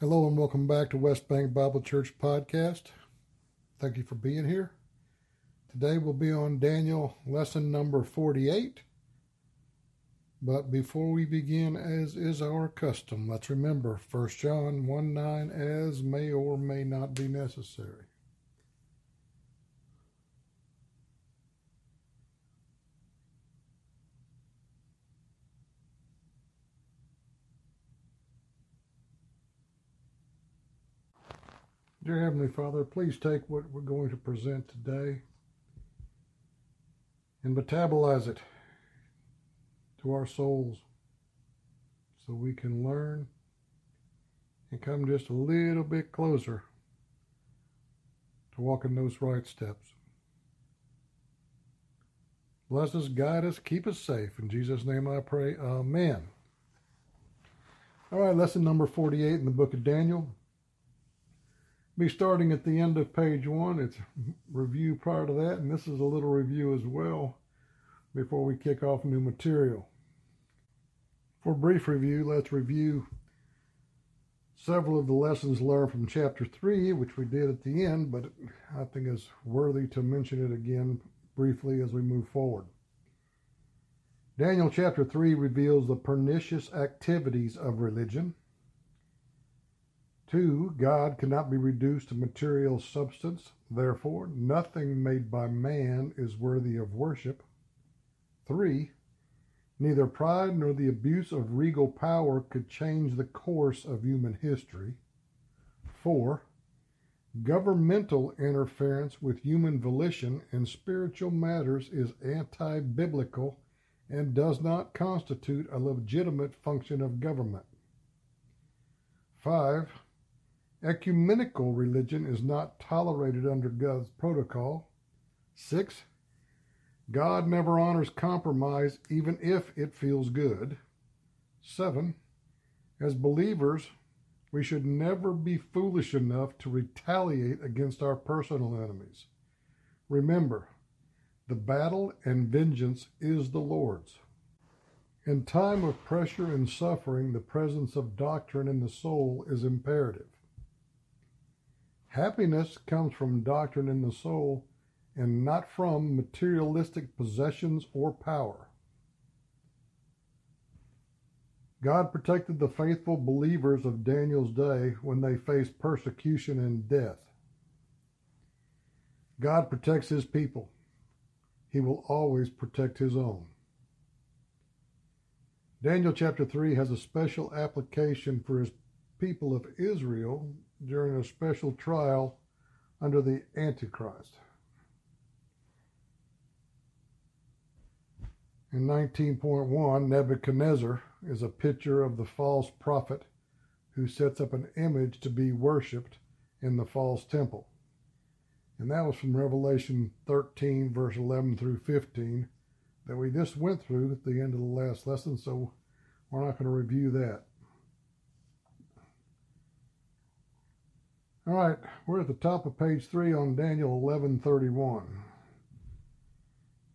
Hello and welcome back to West Bank Bible Church Podcast. Thank you for being here. Today we'll be on Daniel lesson number 48. But before we begin, as is our custom, let's remember 1 John 1 9 as may or may not be necessary. Dear Heavenly Father, please take what we're going to present today and metabolize it to our souls so we can learn and come just a little bit closer to walking those right steps. Bless us, guide us, keep us safe. In Jesus' name I pray, Amen. All right, lesson number 48 in the book of Daniel be starting at the end of page one. It's review prior to that, and this is a little review as well before we kick off new material. For brief review, let's review several of the lessons learned from chapter 3, which we did at the end, but I think it's worthy to mention it again briefly as we move forward. Daniel chapter 3 reveals the pernicious activities of religion Two, God cannot be reduced to material substance. Therefore, nothing made by man is worthy of worship. Three, neither pride nor the abuse of regal power could change the course of human history. Four, governmental interference with human volition in spiritual matters is anti biblical and does not constitute a legitimate function of government. Five, Ecumenical religion is not tolerated under God's protocol. Six, God never honors compromise even if it feels good. Seven, as believers, we should never be foolish enough to retaliate against our personal enemies. Remember, the battle and vengeance is the Lord's. In time of pressure and suffering, the presence of doctrine in the soul is imperative. Happiness comes from doctrine in the soul and not from materialistic possessions or power. God protected the faithful believers of Daniel's day when they faced persecution and death. God protects his people. He will always protect his own. Daniel chapter 3 has a special application for his people of Israel during a special trial under the Antichrist. In 19.1, Nebuchadnezzar is a picture of the false prophet who sets up an image to be worshipped in the false temple. And that was from Revelation 13, verse 11 through 15, that we just went through at the end of the last lesson, so we're not going to review that. All right, we're at the top of page three on Daniel 11:31.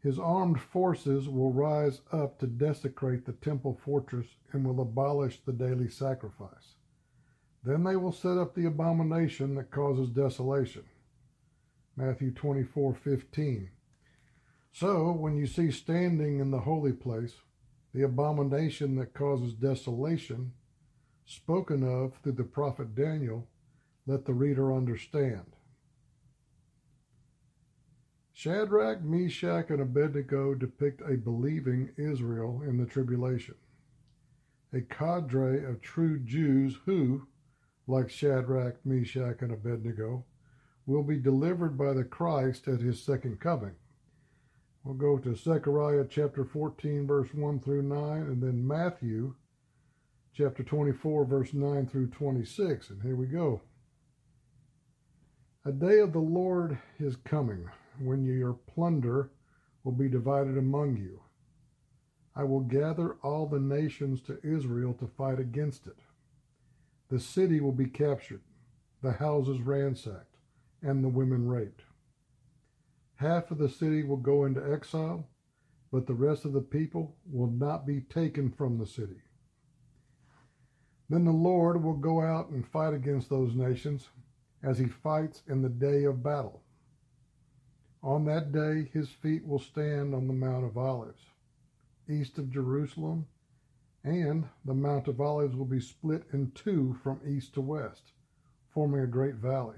His armed forces will rise up to desecrate the temple fortress and will abolish the daily sacrifice. Then they will set up the abomination that causes desolation. Matthew 24:15. So, when you see standing in the holy place the abomination that causes desolation, spoken of through the prophet Daniel, let the reader understand. Shadrach, Meshach, and Abednego depict a believing Israel in the tribulation, a cadre of true Jews who, like Shadrach, Meshach, and Abednego, will be delivered by the Christ at his second coming. We'll go to Zechariah chapter 14, verse 1 through 9, and then Matthew chapter 24, verse 9 through 26. And here we go. A day of the Lord is coming, when your plunder will be divided among you. I will gather all the nations to Israel to fight against it. The city will be captured, the houses ransacked, and the women raped. Half of the city will go into exile, but the rest of the people will not be taken from the city. Then the Lord will go out and fight against those nations as he fights in the day of battle. On that day, his feet will stand on the Mount of Olives, east of Jerusalem, and the Mount of Olives will be split in two from east to west, forming a great valley,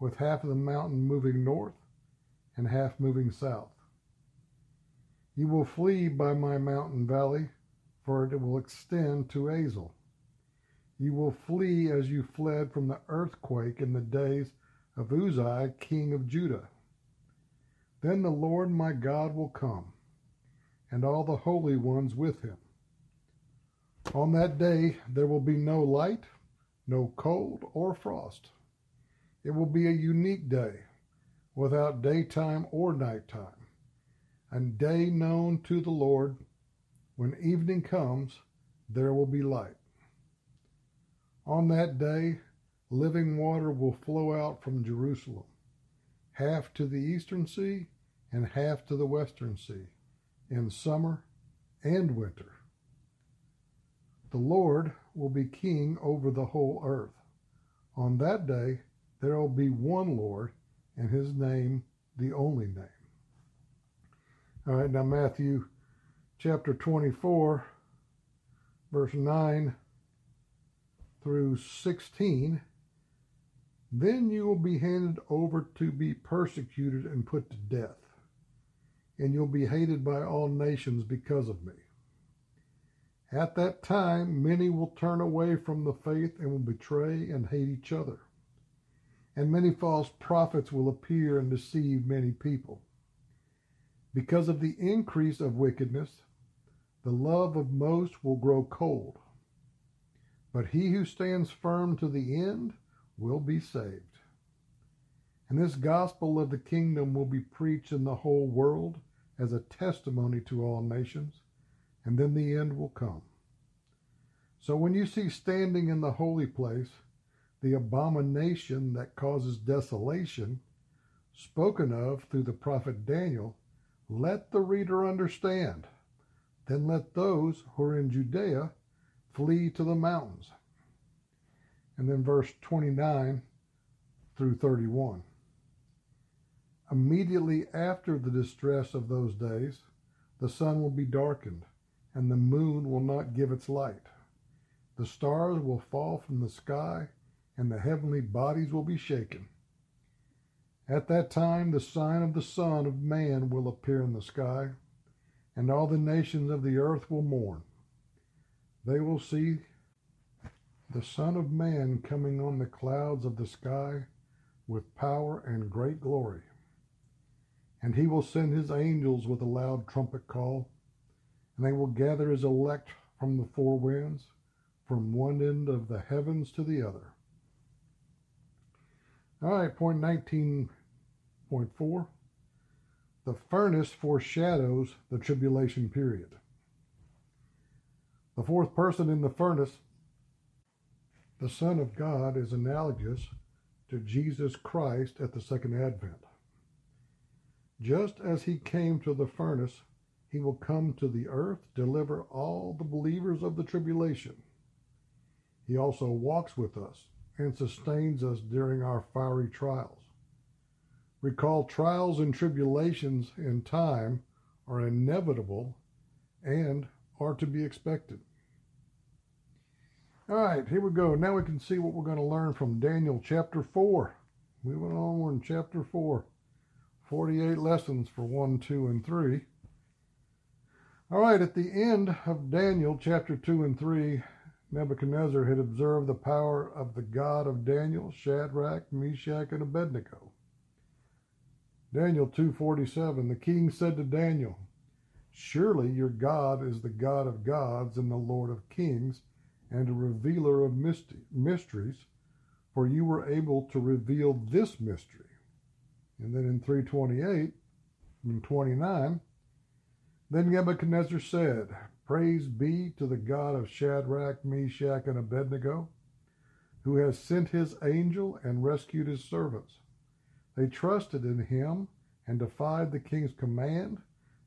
with half of the mountain moving north and half moving south. You will flee by my mountain valley, for it will extend to Azel you will flee as you fled from the earthquake in the days of Uzziah, king of Judah. Then the Lord my God will come, and all the holy ones with him. On that day there will be no light, no cold or frost. It will be a unique day, without daytime or nighttime, a day known to the Lord. When evening comes, there will be light. On that day, living water will flow out from Jerusalem, half to the eastern sea and half to the western sea, in summer and winter. The Lord will be king over the whole earth. On that day, there will be one Lord, and his name the only name. All right, now Matthew chapter 24, verse 9 through 16, then you will be handed over to be persecuted and put to death, and you'll be hated by all nations because of me. At that time, many will turn away from the faith and will betray and hate each other. And many false prophets will appear and deceive many people. Because of the increase of wickedness, the love of most will grow cold. But he who stands firm to the end will be saved. And this gospel of the kingdom will be preached in the whole world as a testimony to all nations, and then the end will come. So when you see standing in the holy place the abomination that causes desolation, spoken of through the prophet Daniel, let the reader understand. Then let those who are in Judea flee to the mountains. And then verse 29 through 31. Immediately after the distress of those days, the sun will be darkened, and the moon will not give its light. The stars will fall from the sky, and the heavenly bodies will be shaken. At that time, the sign of the Son of Man will appear in the sky, and all the nations of the earth will mourn. They will see the Son of Man coming on the clouds of the sky with power and great glory. And he will send his angels with a loud trumpet call, and they will gather his elect from the four winds, from one end of the heavens to the other. All right, point 19.4. The furnace foreshadows the tribulation period. The fourth person in the furnace, the Son of God, is analogous to Jesus Christ at the second advent. Just as he came to the furnace, he will come to the earth, deliver all the believers of the tribulation. He also walks with us and sustains us during our fiery trials. Recall trials and tribulations in time are inevitable and are to be expected. All right, here we go. Now we can see what we're going to learn from Daniel chapter 4. Moving on, we're in chapter 4. 48 lessons for 1, 2, and 3. All right, at the end of Daniel chapter 2 and 3, Nebuchadnezzar had observed the power of the God of Daniel, Shadrach, Meshach, and Abednego. Daniel 2:47 The king said to Daniel, Surely your God is the God of gods and the Lord of kings and a revealer of mysteries, for you were able to reveal this mystery. And then in 328 and 29, then Nebuchadnezzar said, Praise be to the God of Shadrach, Meshach, and Abednego, who has sent his angel and rescued his servants. They trusted in him and defied the king's command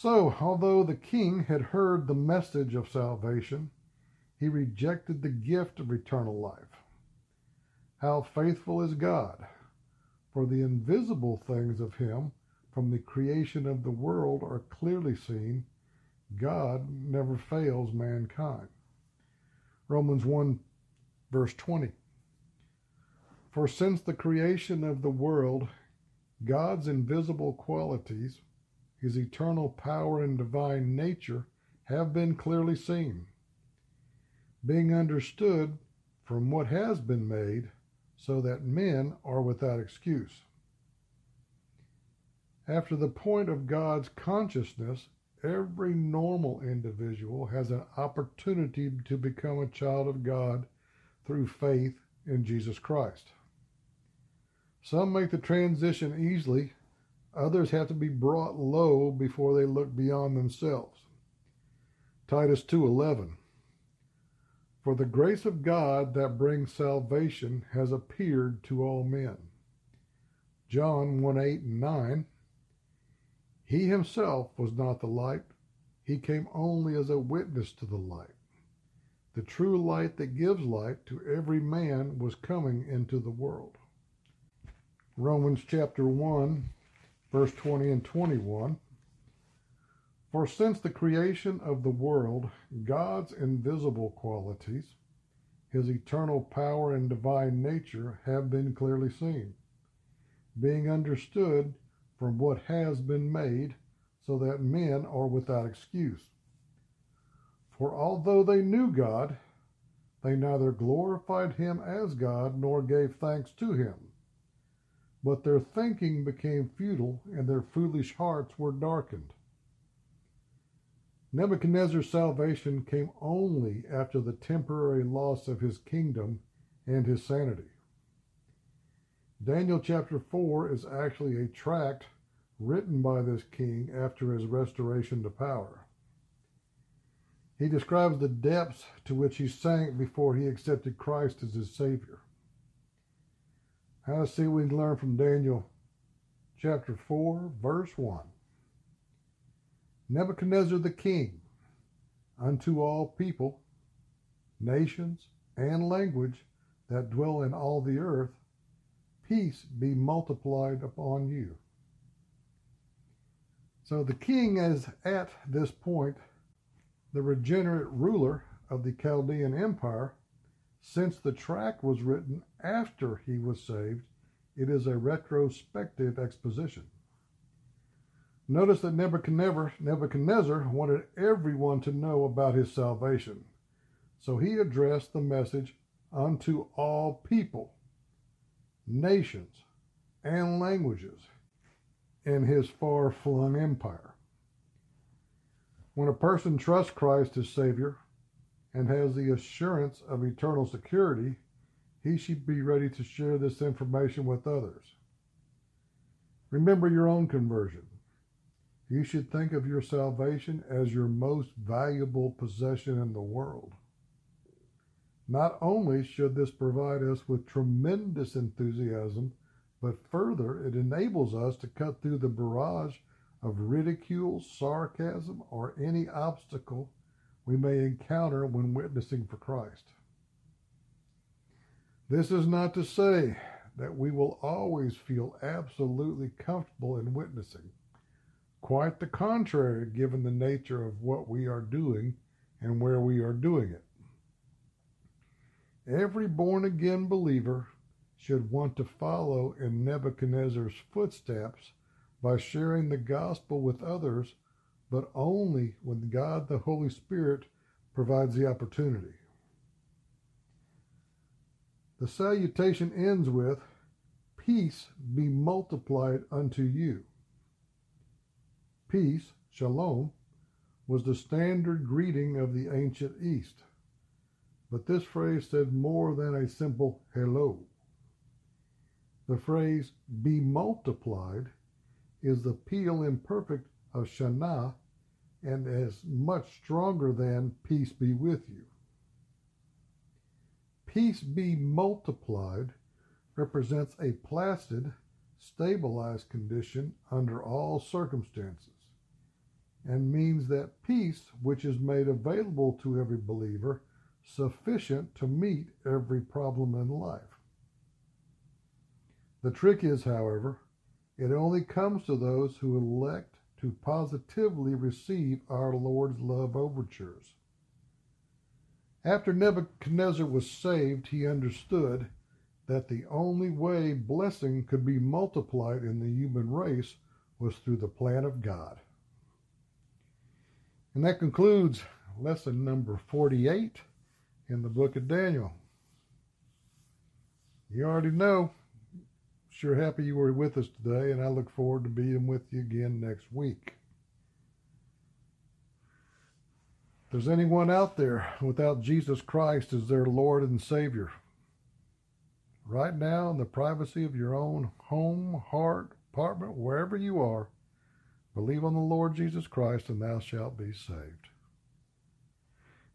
So, although the king had heard the message of salvation, he rejected the gift of eternal life. How faithful is God! For the invisible things of him from the creation of the world are clearly seen. God never fails mankind. Romans 1, verse 20. For since the creation of the world, God's invisible qualities, his eternal power and divine nature, have been clearly seen, being understood from what has been made so that men are without excuse. After the point of God's consciousness, every normal individual has an opportunity to become a child of God through faith in Jesus Christ. Some make the transition easily, others have to be brought low before they look beyond themselves. Titus 2:11 for the grace of God that brings salvation has appeared to all men. John 1 8 and 9. He himself was not the light, he came only as a witness to the light. The true light that gives light to every man was coming into the world. Romans chapter 1, verse 20 and 21. For since the creation of the world, God's invisible qualities, his eternal power and divine nature, have been clearly seen, being understood from what has been made, so that men are without excuse. For although they knew God, they neither glorified him as God nor gave thanks to him. But their thinking became futile, and their foolish hearts were darkened. Nebuchadnezzar's salvation came only after the temporary loss of his kingdom and his sanity. Daniel chapter 4 is actually a tract written by this king after his restoration to power. He describes the depths to which he sank before he accepted Christ as his Savior. To see what we can learn from Daniel chapter 4, verse 1. Nebuchadnezzar the king, unto all people, nations, and language that dwell in all the earth, peace be multiplied upon you. So the king is at this point the regenerate ruler of the Chaldean Empire. Since the tract was written after he was saved, it is a retrospective exposition. Notice that Nebuchadnezzar, Nebuchadnezzar wanted everyone to know about his salvation. So he addressed the message unto all people, nations, and languages in his far flung empire. When a person trusts Christ as Savior and has the assurance of eternal security, he should be ready to share this information with others. Remember your own conversion. You should think of your salvation as your most valuable possession in the world. Not only should this provide us with tremendous enthusiasm, but further, it enables us to cut through the barrage of ridicule, sarcasm, or any obstacle we may encounter when witnessing for Christ. This is not to say that we will always feel absolutely comfortable in witnessing. Quite the contrary, given the nature of what we are doing and where we are doing it. Every born again believer should want to follow in Nebuchadnezzar's footsteps by sharing the gospel with others, but only when God the Holy Spirit provides the opportunity. The salutation ends with, Peace be multiplied unto you. Peace, shalom, was the standard greeting of the ancient East. But this phrase said more than a simple hello. The phrase be multiplied is the piel imperfect Shana and is much stronger than peace be with you. Peace be multiplied represents a placid, stabilized condition under all circumstances and means that peace which is made available to every believer sufficient to meet every problem in life. The trick is, however, it only comes to those who elect to positively receive our Lord's love overtures. After Nebuchadnezzar was saved, he understood that the only way blessing could be multiplied in the human race was through the plan of God. And that concludes lesson number 48 in the book of Daniel. You already know Sure happy you were with us today, and I look forward to being with you again next week. If there's anyone out there without Jesus Christ as their Lord and Savior, right now in the privacy of your own home, heart, apartment, wherever you are, believe on the Lord Jesus Christ and thou shalt be saved.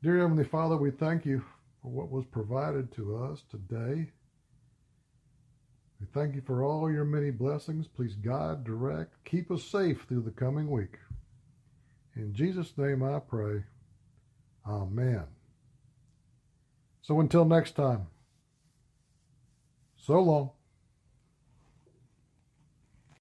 Dear Heavenly Father, we thank you for what was provided to us today we thank you for all your many blessings. Please guide, direct, keep us safe through the coming week. In Jesus' name I pray. Amen. So until next time, so long.